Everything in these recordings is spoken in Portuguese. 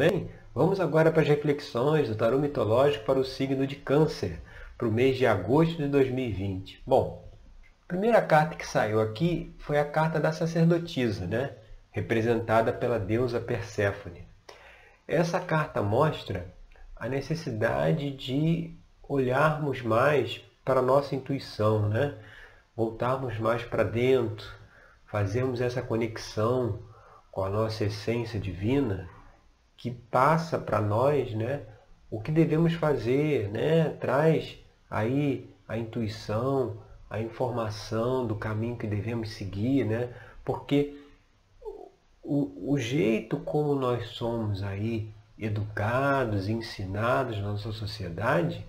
Bem, vamos agora para as reflexões do tarô mitológico para o signo de câncer, para o mês de agosto de 2020. Bom, a primeira carta que saiu aqui foi a carta da sacerdotisa, né? representada pela deusa Perséfone. Essa carta mostra a necessidade de olharmos mais para a nossa intuição, né? voltarmos mais para dentro, fazermos essa conexão com a nossa essência divina que passa para nós né, o que devemos fazer, né? traz aí a intuição, a informação do caminho que devemos seguir, né? porque o, o jeito como nós somos aí educados, ensinados na nossa sociedade,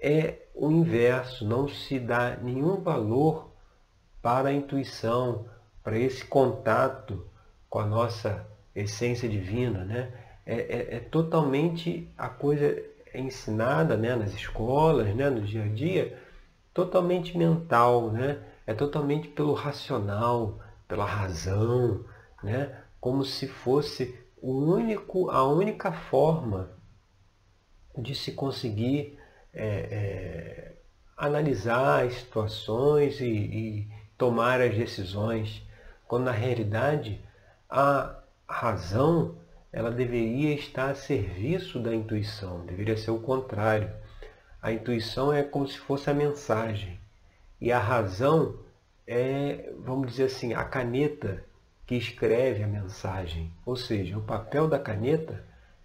é o inverso, não se dá nenhum valor para a intuição, para esse contato com a nossa essência divina. Né? É, é, é totalmente a coisa ensinada né, nas escolas, né, no dia a dia, totalmente mental, né? é totalmente pelo racional, pela razão, né? como se fosse o único, a única forma de se conseguir é, é, analisar as situações e, e tomar as decisões, quando na realidade a razão ela deveria estar a serviço da intuição, deveria ser o contrário. A intuição é como se fosse a mensagem e a razão é, vamos dizer assim, a caneta que escreve a mensagem. Ou seja, o papel da caneta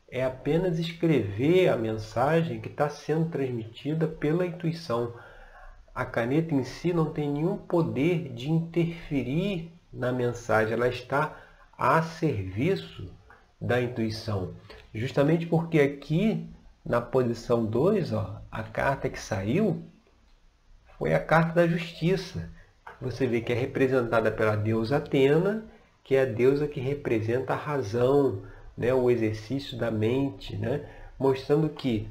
é apenas escrever a mensagem que está sendo transmitida pela intuição. A caneta em si não tem nenhum poder de interferir na mensagem, ela está a serviço da intuição. Justamente porque aqui na posição 2, a carta que saiu foi a carta da justiça. Você vê que é representada pela deusa Atena, que é a deusa que representa a razão, né, o exercício da mente, né, mostrando que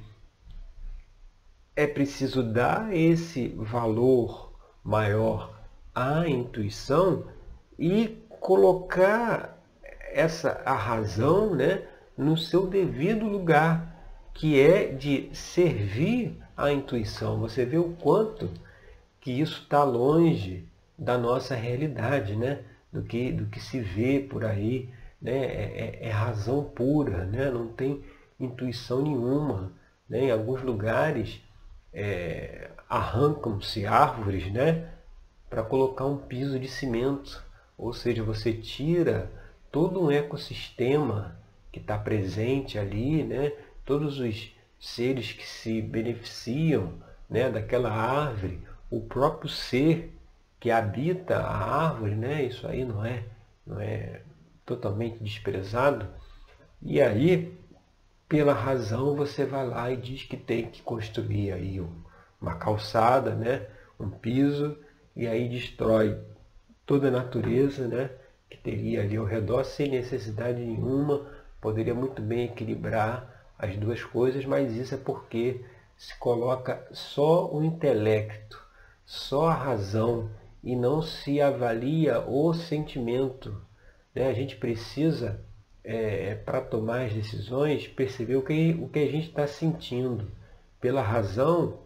é preciso dar esse valor maior à intuição e colocar essa a razão né, no seu devido lugar, que é de servir à intuição. Você vê o quanto que isso está longe da nossa realidade, né? do, que, do que se vê por aí né? É, é, é, razão pura, né? não tem intuição nenhuma. Né? Em alguns lugares é, arrancam-se árvores né? para colocar um piso de cimento. Ou seja, você tira todo um ecossistema que está presente ali, né? todos os seres que se beneficiam né? daquela árvore, o próprio ser que habita a árvore, né? isso aí não é, não é totalmente desprezado. E aí, pela razão, você vai lá e diz que tem que construir aí uma calçada, né? um piso, e aí destrói toda a natureza né? Que teria ali ao redor sem necessidade nenhuma, poderia muito bem equilibrar as duas coisas, mas isso é porque se coloca só o intelecto, só a razão e não se avalia o sentimento né? A gente precisa, é, para tomar as decisões, perceber o que, o que a gente está sentindo. Pela razão,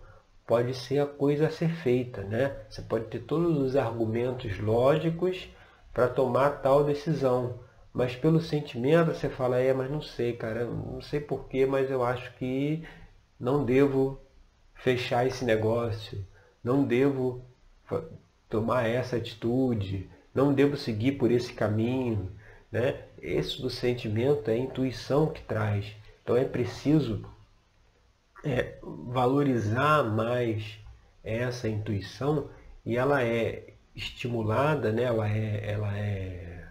pode ser a coisa a ser feita. Né? Você pode ter todos os argumentos lógicos para tomar tal decisão. Mas pelo sentimento você fala, é, mas não sei, cara, não sei porquê, mas eu acho que não devo fechar esse negócio, não devo tomar essa atitude, não devo seguir por esse caminho. Né? Esse do sentimento é a intuição que traz. Então é preciso é, valorizar mais essa intuição e ela é estimulada, né? ela, é, ela é.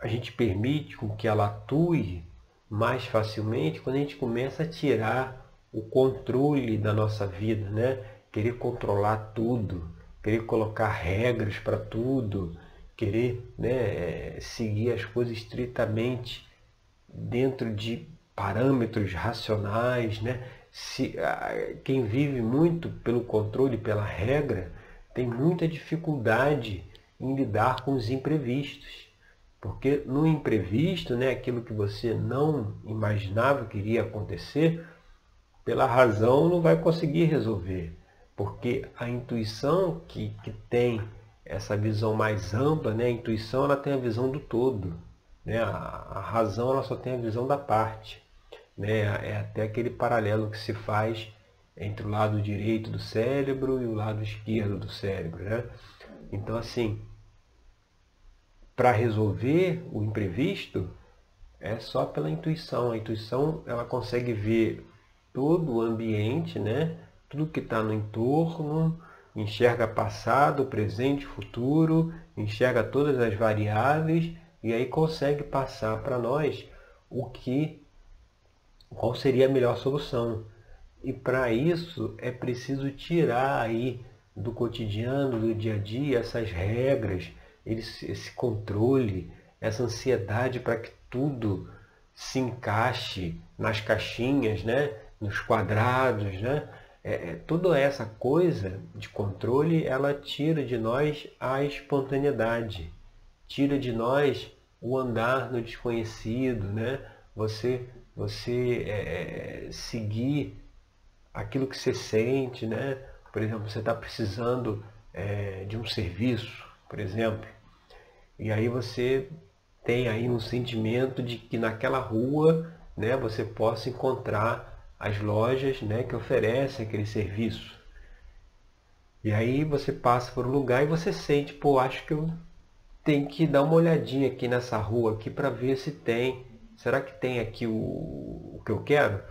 A gente permite com que ela atue mais facilmente quando a gente começa a tirar o controle da nossa vida, né? querer controlar tudo querer colocar regras para tudo, querer né, seguir as coisas estritamente dentro de parâmetros racionais. Né? Se, quem vive muito pelo controle, pela regra, tem muita dificuldade em lidar com os imprevistos. Porque no imprevisto, né, aquilo que você não imaginava que iria acontecer, pela razão não vai conseguir resolver. Porque a intuição que, que tem essa visão mais ampla, né, a intuição ela tem a visão do todo. Né? A, a razão ela só tem a visão da parte. Né? É até aquele paralelo que se faz entre o lado direito do cérebro e o lado esquerdo do cérebro. Né? Então, assim, para resolver o imprevisto é só pela intuição. A intuição ela consegue ver todo o ambiente, né? tudo que está no entorno, enxerga passado, presente, futuro, enxerga todas as variáveis e aí consegue passar para nós o que qual seria a melhor solução. E para isso é preciso tirar aí do cotidiano, do dia a dia, essas regras, esse controle, essa ansiedade para que tudo se encaixe nas caixinhas, né? nos quadrados. Né? É, é, toda essa coisa de controle, ela tira de nós a espontaneidade, tira de nós o andar no desconhecido, né? você, você é, é seguir aquilo que você sente, né? Por exemplo, você está precisando é, de um serviço, por exemplo, e aí você tem aí um sentimento de que naquela rua né, você possa encontrar as lojas né, que oferecem aquele serviço. E aí você passa por um lugar e você sente, pô, acho que eu tenho que dar uma olhadinha aqui nessa rua aqui para ver se tem. Será que tem aqui o, o que eu quero?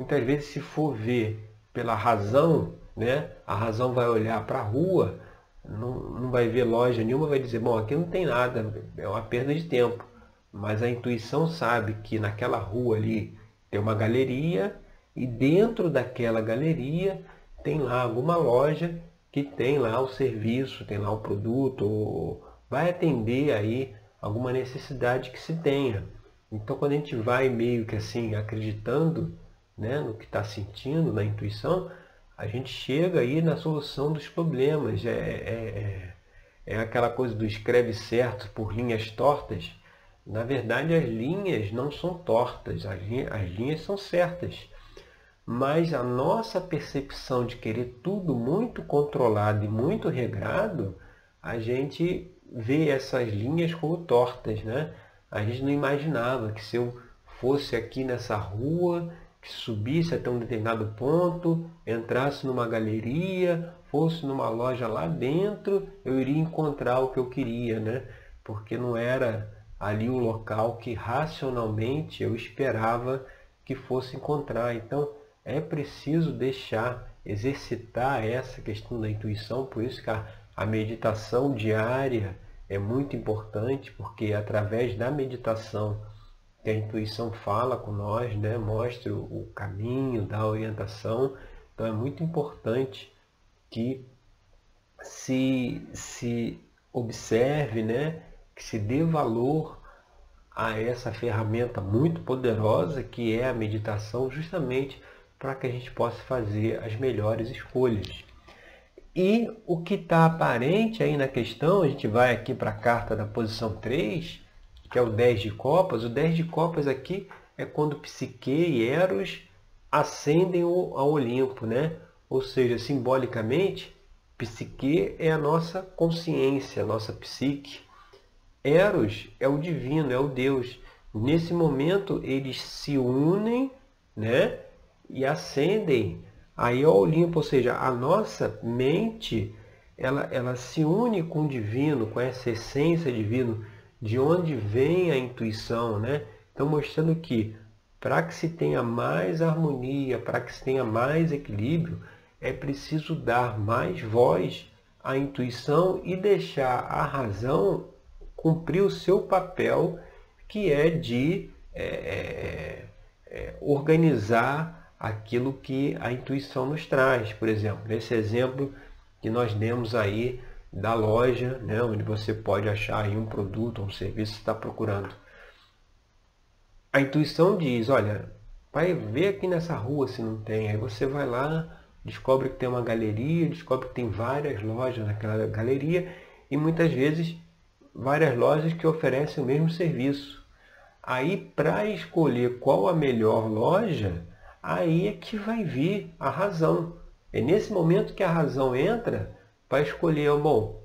Muitas vezes se for ver pela razão, né? A razão vai olhar para a rua, não, não vai ver loja nenhuma, vai dizer, bom, aqui não tem nada, é uma perda de tempo. Mas a intuição sabe que naquela rua ali tem uma galeria e dentro daquela galeria tem lá alguma loja que tem lá o serviço, tem lá o produto, ou vai atender aí alguma necessidade que se tenha. Então quando a gente vai meio que assim acreditando né, no que está sentindo, na intuição, a gente chega aí na solução dos problemas. É, é, é, é aquela coisa do escreve certo por linhas tortas. Na verdade, as linhas não são tortas, as linhas, as linhas são certas. Mas a nossa percepção de querer tudo muito controlado e muito regrado, a gente vê essas linhas como tortas, né? A gente não imaginava que se eu fosse aqui nessa rua que subisse até um determinado ponto, entrasse numa galeria, fosse numa loja lá dentro, eu iria encontrar o que eu queria, né? Porque não era ali o local que racionalmente eu esperava que fosse encontrar. Então, é preciso deixar, exercitar essa questão da intuição, por isso que a, a meditação diária é muito importante, porque através da meditação que a intuição fala com nós, né? mostra o caminho, dá orientação. Então é muito importante que se, se observe, né? que se dê valor a essa ferramenta muito poderosa que é a meditação, justamente para que a gente possa fazer as melhores escolhas. E o que está aparente aí na questão, a gente vai aqui para a carta da posição 3, que é o 10 de copas. O 10 de copas aqui é quando Psique e Eros ascendem ao Olimpo, né? Ou seja, simbolicamente, Psique é a nossa consciência, a nossa psique. Eros é o divino, é o Deus. Nesse momento, eles se unem né? e ascendem aí ao Olimpo, ou seja, a nossa mente ela, ela se une com o divino, com essa essência divina de onde vem a intuição, né? Então mostrando que para que se tenha mais harmonia, para que se tenha mais equilíbrio, é preciso dar mais voz à intuição e deixar a razão cumprir o seu papel, que é de é, é, é, organizar aquilo que a intuição nos traz. Por exemplo, nesse exemplo que nós demos aí da loja, né, onde você pode achar um produto, um serviço que está procurando. A intuição diz, olha, vai ver aqui nessa rua se não tem. Aí você vai lá, descobre que tem uma galeria, descobre que tem várias lojas naquela galeria e muitas vezes várias lojas que oferecem o mesmo serviço. Aí, para escolher qual a melhor loja, aí é que vai vir a razão. É nesse momento que a razão entra para escolher, bom,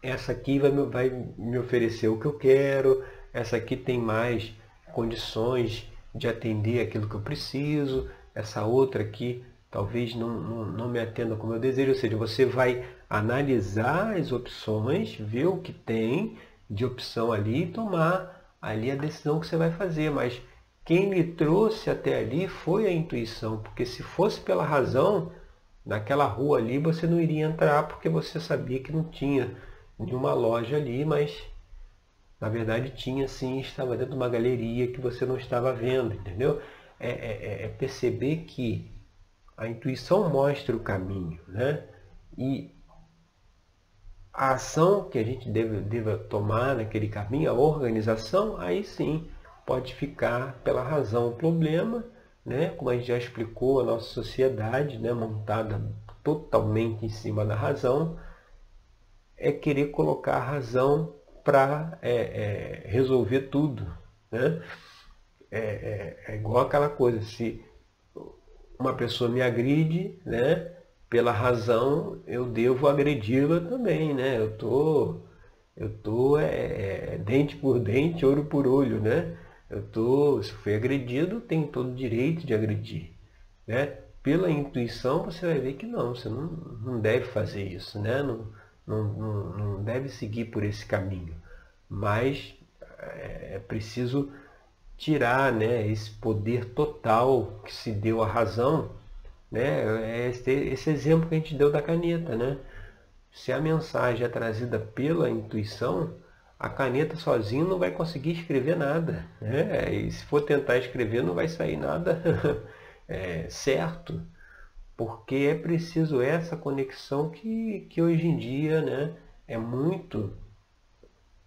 essa aqui vai, vai me oferecer o que eu quero, essa aqui tem mais condições de atender aquilo que eu preciso, essa outra aqui talvez não, não, não me atenda como eu desejo. Ou seja, você vai analisar as opções, ver o que tem de opção ali e tomar ali a decisão que você vai fazer. Mas quem lhe trouxe até ali foi a intuição, porque se fosse pela razão, naquela rua ali você não iria entrar porque você sabia que não tinha nenhuma loja ali, mas na verdade tinha sim, estava dentro de uma galeria que você não estava vendo, entendeu? É, é, é perceber que a intuição mostra o caminho, né? E a ação que a gente deve, deve tomar naquele caminho, a organização, aí sim pode ficar pela razão. O problema, né, como a gente já explicou, a nossa sociedade, né, montada totalmente em cima da razão, é querer colocar a razão para é, é, resolver tudo. Né? É, é, é, igual aquela coisa, se uma pessoa me agride, né, pela razão, eu devo agredi-la também, né? Eu tô, eu tô é, é, dente por dente, olho por olho, né? Eu tô, se fui agredido, tenho todo o direito de agredir, né? Pela intuição você vai ver que não, você não, não deve fazer isso, né? Não, não, não, não deve seguir por esse caminho. Mas é, é preciso tirar né, esse poder total que se deu à razão, né, é esse, esse exemplo que a gente deu da caneta. Né? Se a mensagem é trazida pela intuição, a caneta sozinha não vai conseguir escrever nada. Né? E se for tentar escrever, não vai sair nada é, certo, porque é preciso essa conexão que, que hoje em dia né, é muito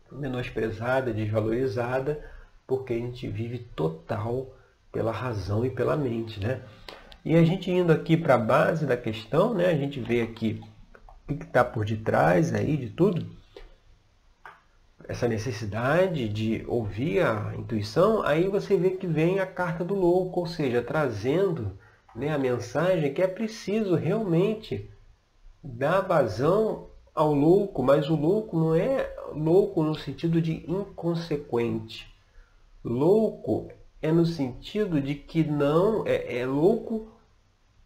menosprezada, desvalorizada, porque a gente vive total pela razão e pela mente, né? E a gente indo aqui para a base da questão, né? A gente vê aqui o que está por detrás aí de tudo. Essa necessidade de ouvir a intuição, aí você vê que vem a carta do louco, ou seja, trazendo né, a mensagem que é preciso realmente dar vazão ao louco, mas o louco não é louco no sentido de inconsequente. Louco é no sentido de que não é, é louco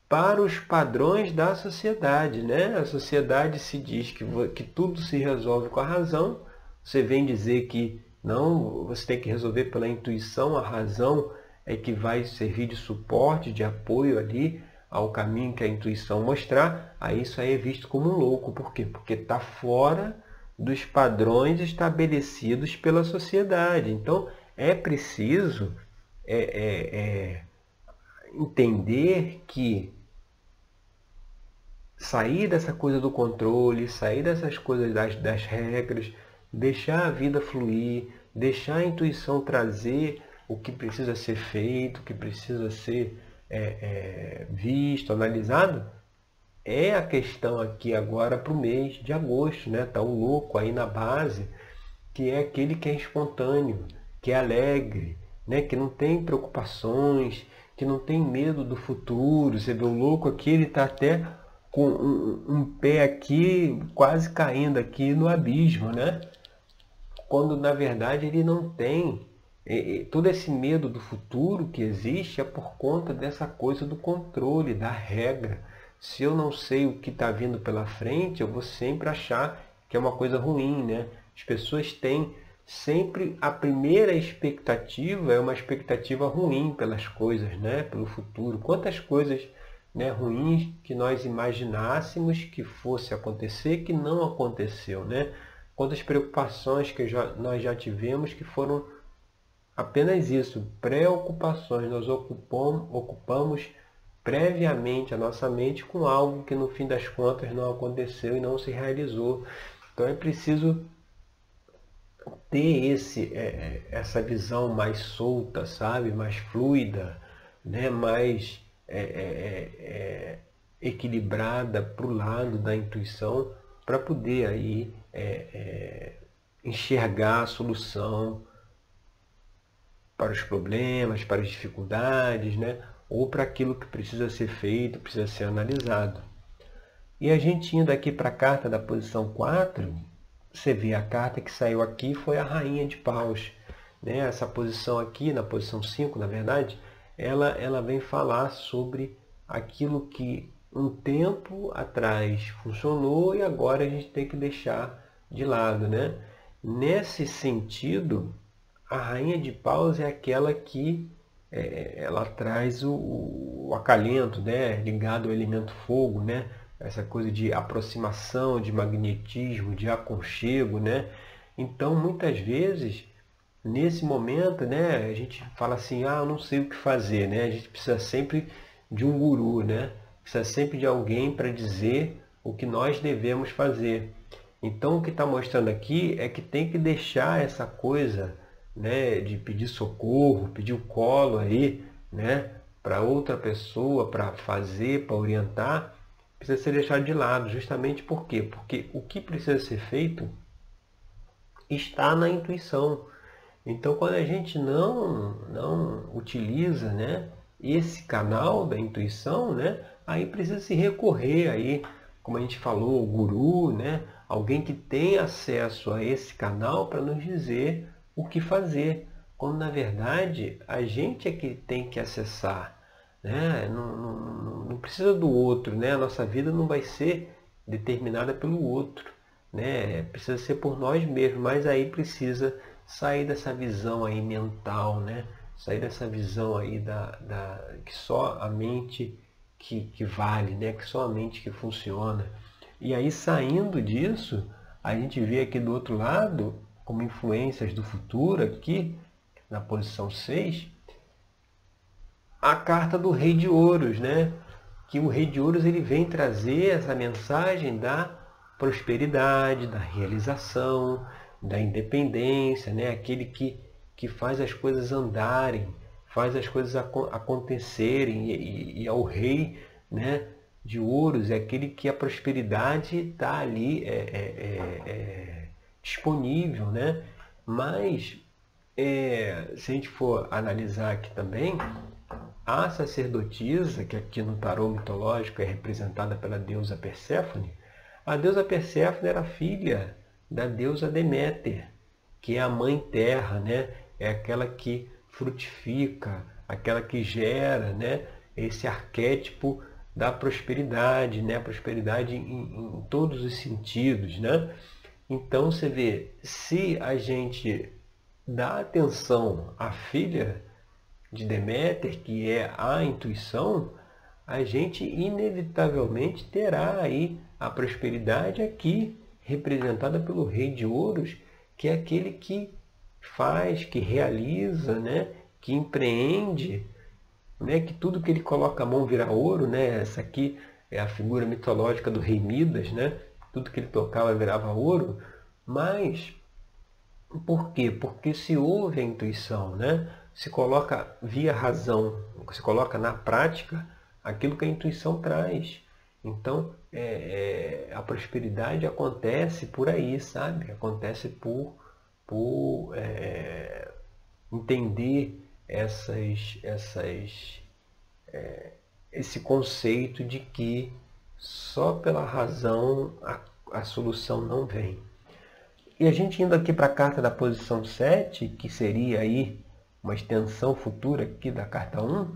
para os padrões da sociedade. Né? A sociedade se diz que, que tudo se resolve com a razão. Você vem dizer que não, você tem que resolver pela intuição, a razão é que vai servir de suporte, de apoio ali ao caminho que a intuição mostrar, aí isso aí é visto como um louco. Por quê? Porque está fora dos padrões estabelecidos pela sociedade. Então, é preciso é, é, é, entender que sair dessa coisa do controle, sair dessas coisas das, das regras, deixar a vida fluir, deixar a intuição trazer o que precisa ser feito, o que precisa ser é, é, visto, analisado, é a questão aqui agora para o mês de agosto, né? Tá um louco aí na base, que é aquele que é espontâneo, que é alegre, né? que não tem preocupações, que não tem medo do futuro. Você vê o louco aqui, ele está até com um, um, pé aqui quase caindo aqui no abismo, né? Quando na verdade ele não tem todo esse medo do futuro que existe é por conta dessa coisa do controle, da regra. Se eu não sei o que está vindo pela frente, eu vou sempre achar que é uma coisa ruim, né? As pessoas têm sempre a primeira expectativa é uma expectativa ruim pelas coisas, né? pelo futuro. Quantas coisas né, ruins que nós imaginássemos que fosse acontecer que não aconteceu. Né? Quantas preocupações que já, nós já tivemos que foram apenas isso, preocupações. Nós ocupamos, ocupamos previamente a nossa mente com algo que no fim das contas não aconteceu e não se realizou. Então é preciso ter esse, é, é, essa visão mais solta, sabe? Mais fluida, né? mais é, é, é, é equilibrada para o lado da intuição para poder aí enxergar a solução para os problemas, para as dificuldades, né? ou para aquilo que precisa ser feito, precisa ser analisado. E a gente indo aqui para a carta da posição 4, você vê a carta que saiu aqui foi a Rainha de Paus. Né? Essa posição aqui, na posição 5, na verdade, ela, ela vem falar sobre aquilo que um tempo atrás funcionou e agora a gente tem que deixar de lado. Né? Nesse sentido, a Rainha de Paus é aquela que é, ela traz o, o, acalento né? ligado ao elemento fogo, né? essa coisa de aproximação, de magnetismo, de aconchego, né? Então, muitas vezes, nesse momento, né, a gente fala assim, ah, eu não sei o que fazer, né? A gente precisa sempre de um guru, né? Precisa sempre de alguém para dizer o que nós devemos fazer. Então, o que está mostrando aqui é que tem que deixar essa coisa, né, de pedir socorro, pedir o colo aí, né, para outra pessoa, para fazer, para orientar, precisa ser deixado de lado, justamente por quê? Porque o que precisa ser feito está na intuição. Então, quando a gente não, não utiliza né, esse canal da intuição, né, aí precisa se recorrer aí, como a gente falou, o guru, né, alguém que tem acesso a esse canal para nos dizer o que fazer. Quando na verdade a gente é que tem que acessar né? Não, não, não, precisa do outro, né? A nossa vida não vai ser determinada pelo outro, né? Precisa ser por nós mesmos, mas aí precisa sair dessa visão aí mental, né? Sair dessa visão aí da, da que só a mente que, que vale, né? Que só a mente que funciona. E aí saindo disso, a gente vê aqui do outro lado, como influências do futuro aqui, na posição 6, a carta do Rei de Ouros, né? Que o Rei de Ouros ele vem trazer essa mensagem da prosperidade, da realização, da independência, né? Aquele que, que faz as coisas andarem, faz as coisas acontecerem e, e, e é o Rei, né? De Ouros é aquele que a prosperidade está ali é, é, é, é, disponível, né? Mas é, se a gente for analisar aqui também, a sacerdotisa, que aqui no tarô mitológico é representada pela deusa Perséfone, a deusa Perséfone era filha da deusa Deméter, que é a mãe terra, né? É aquela que frutifica, aquela que gera, né? Esse arquétipo da prosperidade, né? prosperidade em, em todos os sentidos, né? Então você vê, se a gente dá atenção à filha de Deméter, que é a intuição, a gente inevitavelmente terá aí a prosperidade aqui representada pelo rei de ouros, que é aquele que faz, que realiza, né, que empreende, né, que tudo que ele coloca a mão vira ouro, né? Essa aqui é a figura mitológica do rei Midas, né? Tudo que ele tocava virava ouro, mas por quê? Porque se houve a intuição, né? se coloca via razão, se coloca na prática aquilo que a intuição traz. Então, é, é, a prosperidade acontece por aí, sabe? Acontece por, por é, entender essas, essas, é, esse conceito de que só pela razão a, a solução não vem. E a gente indo aqui para a carta da posição 7, que seria aí uma extensão futura aqui da carta 1,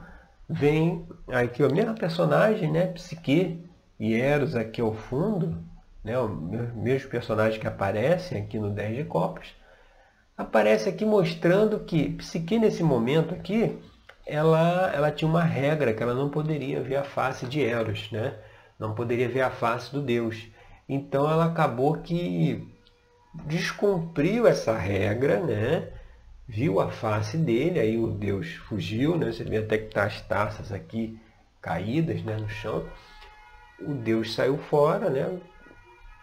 vem aqui a mesma personagem, né? Psique e Eros aqui ao fundo, né? o mesmo personagem que aparece aqui no 10 de Copas, aparece aqui mostrando que Psique nesse momento aqui, ela, ela tinha uma regra que ela não poderia ver a face de Eros, né? não poderia ver a face do Deus. Então ela acabou que descumpriu essa regra, né? viu a face dele, aí o Deus fugiu, né? Você vê até que tá as taças aqui caídas né, no chão. O Deus saiu fora, né?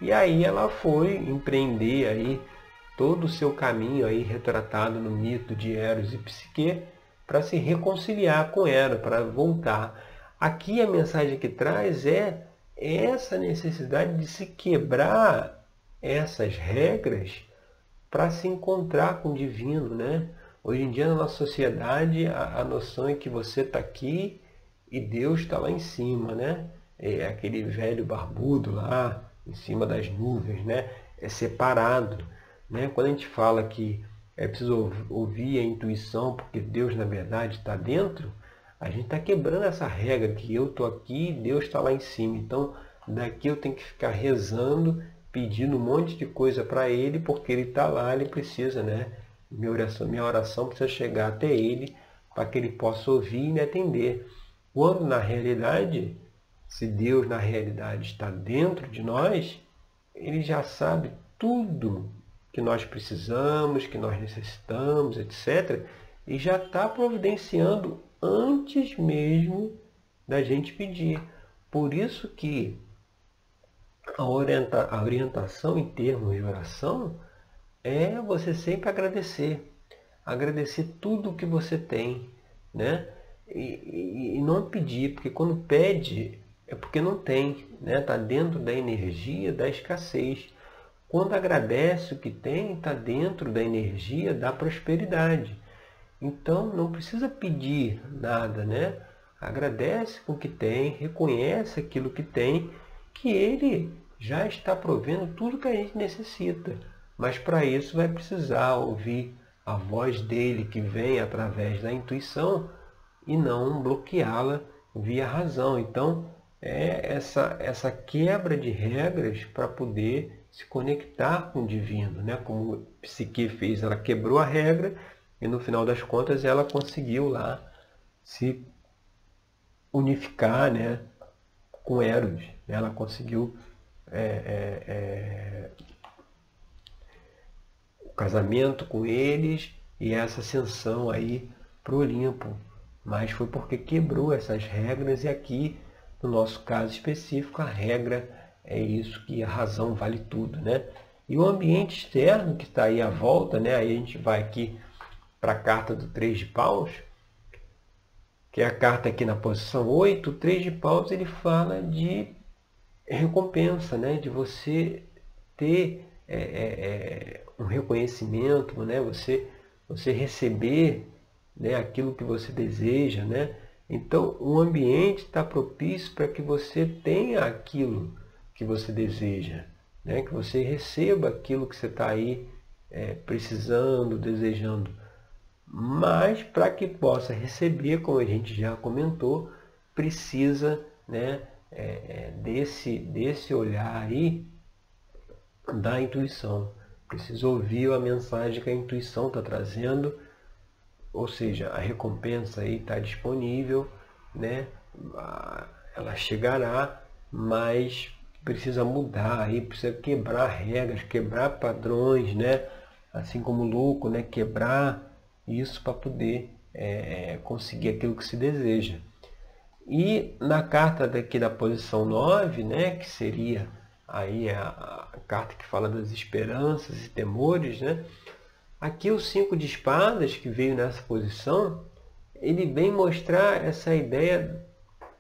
E aí ela foi empreender aí todo o seu caminho aí retratado no mito de Eros e Psique para se reconciliar com Eros, para voltar. Aqui a mensagem que traz é essa necessidade de se quebrar essas regras para se encontrar com o divino, né? Hoje em dia na nossa sociedade a, a noção é que você está aqui e Deus está lá em cima, né? É aquele velho barbudo lá em cima das nuvens, né? É separado, né? Quando a gente fala que é preciso ouvir a intuição porque Deus na verdade está dentro, a gente está quebrando essa regra que eu estou aqui Deus está lá em cima. Então daqui eu tenho que ficar rezando, pedindo um monte de coisa para Ele porque Ele está lá, Ele precisa, né? Minha oração, minha oração precisa chegar até Ele para que Ele possa ouvir e me atender. Quando na realidade, se Deus na realidade está dentro de nós, Ele já sabe tudo que nós precisamos, que nós necessitamos, etc. E já está providenciando antes mesmo da gente pedir. Por isso que a, orienta, a orientação em termos de oração é você sempre agradecer. Agradecer tudo que você tem, né? E, e, e não pedir, porque quando pede é porque não tem, né? Está dentro da energia da escassez. Quando agradece o que tem, está dentro da energia da prosperidade. Então não precisa pedir nada, né? Agradece o que tem, reconhece aquilo que tem, que ele já está provendo tudo que a gente necessita. Mas para isso vai precisar ouvir a voz dele que vem através da intuição e não bloqueá-la via razão. Então, é essa, essa quebra de regras para poder se conectar com o divino. Né? Como Psique fez, ela quebrou a regra e no final das contas ela conseguiu lá se unificar né, com Eros. Ela conseguiu é, é, é casamento com eles e essa ascensão aí para o Olimpo. Mas foi porque quebrou essas regras e aqui, no nosso caso específico, a regra é isso que a razão vale tudo, né? E o ambiente externo que está aí à volta, né? Aí a gente vai aqui para a carta do Três de Paus, que é a carta aqui na posição 8, o Três de Paus ele fala de recompensa, né? De você ter é, é, é um reconhecimento, né? você, você receber né, aquilo que você deseja. Né? Então, o ambiente está propício para que você tenha aquilo que você deseja, né? que você receba aquilo que você está aí é, precisando, desejando. Mas, para que possa receber, como a gente já comentou, precisa né, é, é desse, desse olhar aí da intuição. Preciso ouvir a mensagem que a intuição está trazendo, ou seja, a recompensa aí está disponível, né? ela chegará, mas precisa mudar, aí precisa quebrar regras, quebrar padrões, né? assim como louco, né? quebrar isso para poder é, conseguir aquilo que se deseja. E na carta daqui da posição 9, né, que seria aí a, a carta que fala das esperanças e temores, né? Aqui o cinco de espadas que veio nessa posição, ele vem mostrar essa ideia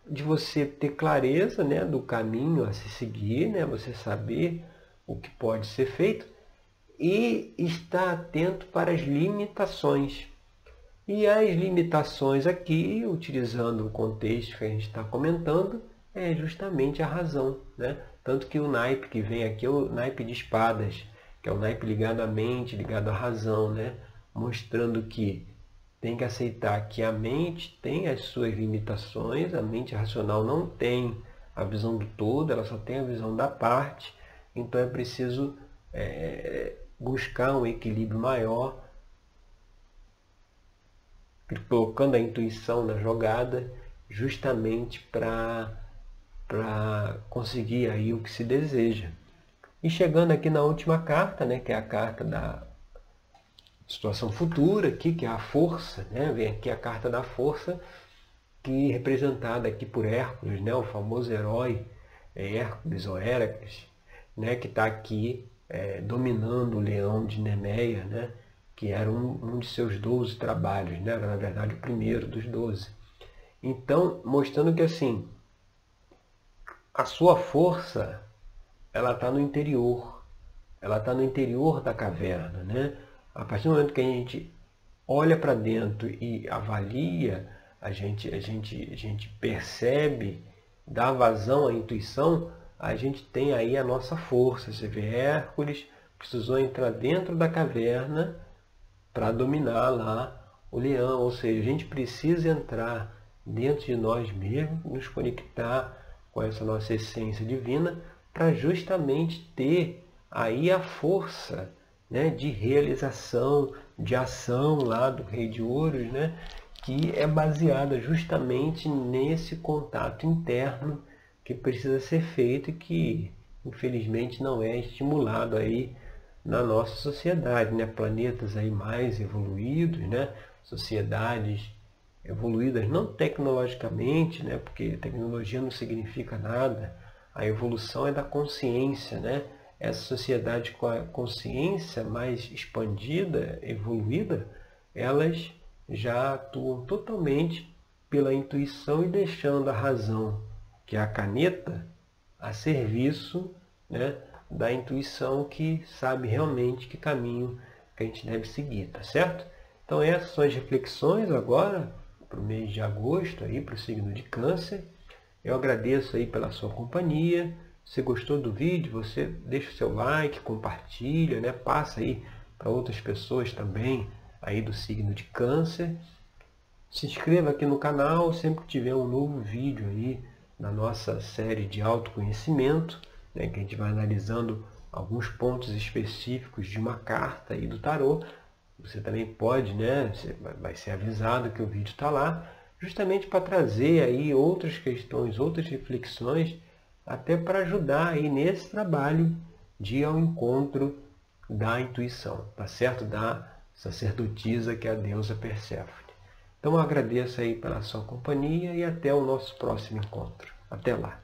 de você ter clareza, né, do caminho a se seguir, né, você saber o que pode ser feito e estar atento para as limitações. E as limitações aqui, utilizando o contexto que a gente está comentando, é justamente a razão. Né? Tanto que o naipe que vem aqui é o naipe de espadas, que é o naipe ligado à mente, ligado à razão, né? mostrando que tem que aceitar que a mente tem as suas limitações, a mente racional não tem a visão do todo, ela só tem a visão da parte, então é preciso é, buscar um equilíbrio maior, colocando a intuição na jogada, justamente para conseguir aí o que se deseja. E chegando aqui na última carta, né, que é a carta da situação futura, aqui, que é a força, né, vem aqui a carta da força, que é representada aqui por Hércules, né, o famoso herói é Hércules ou Heracles, né, que está aqui é, dominando o leão de Nemeia, né, que era um, um de seus doze trabalhos, né, era na verdade o primeiro dos doze. Então, mostrando que assim, a sua força ela está no interior. ela está no interior da caverna. Né? A partir do momento que a gente olha para dentro e avalia, a gente, a, gente, a gente percebe, dá vazão à intuição, a gente tem aí a nossa força. Você vê Hércules precisou entrar dentro da caverna para dominar lá o leão. Ou seja, a gente precisa entrar dentro de nós mesmos, nos conectar com essa nossa essência divina para justamente ter aí a força né, de realização, de ação lá do Rei de Ouros, né, que é baseada justamente nesse contato interno que precisa ser feito e que infelizmente não é estimulado aí na nossa sociedade, né? Planetas aí mais evoluídos, né? Sociedades evoluídas não tecnologicamente, né? Porque tecnologia não significa nada. A evolução é da consciência, né? Essa sociedade com a consciência mais expandida, evoluída, elas já atuam totalmente pela intuição e deixando a razão, que é a caneta, a serviço né, da intuição que sabe realmente que caminho que a gente deve seguir, tá certo? Então essas são as reflexões agora para o mês de agosto aí para o signo de câncer. Eu agradeço aí pela sua companhia. Se gostou do vídeo, você deixa o seu like, compartilha, né? Passa aí para outras pessoas também aí do signo de câncer. Se inscreva aqui no canal sempre que tiver um novo vídeo aí na nossa série de autoconhecimento né, que a gente vai analisando alguns pontos específicos de uma carta aí do tarô. Você também pode, né, vai ser avisado que o vídeo está lá, justamente para trazer aí outras questões, outras reflexões, até para ajudar aí nesse trabalho de ir ao encontro da intuição, tá certo? Da sacerdotisa que é a deusa Perséfone. Então eu agradeço aí pela sua companhia e até o nosso próximo encontro. Até lá.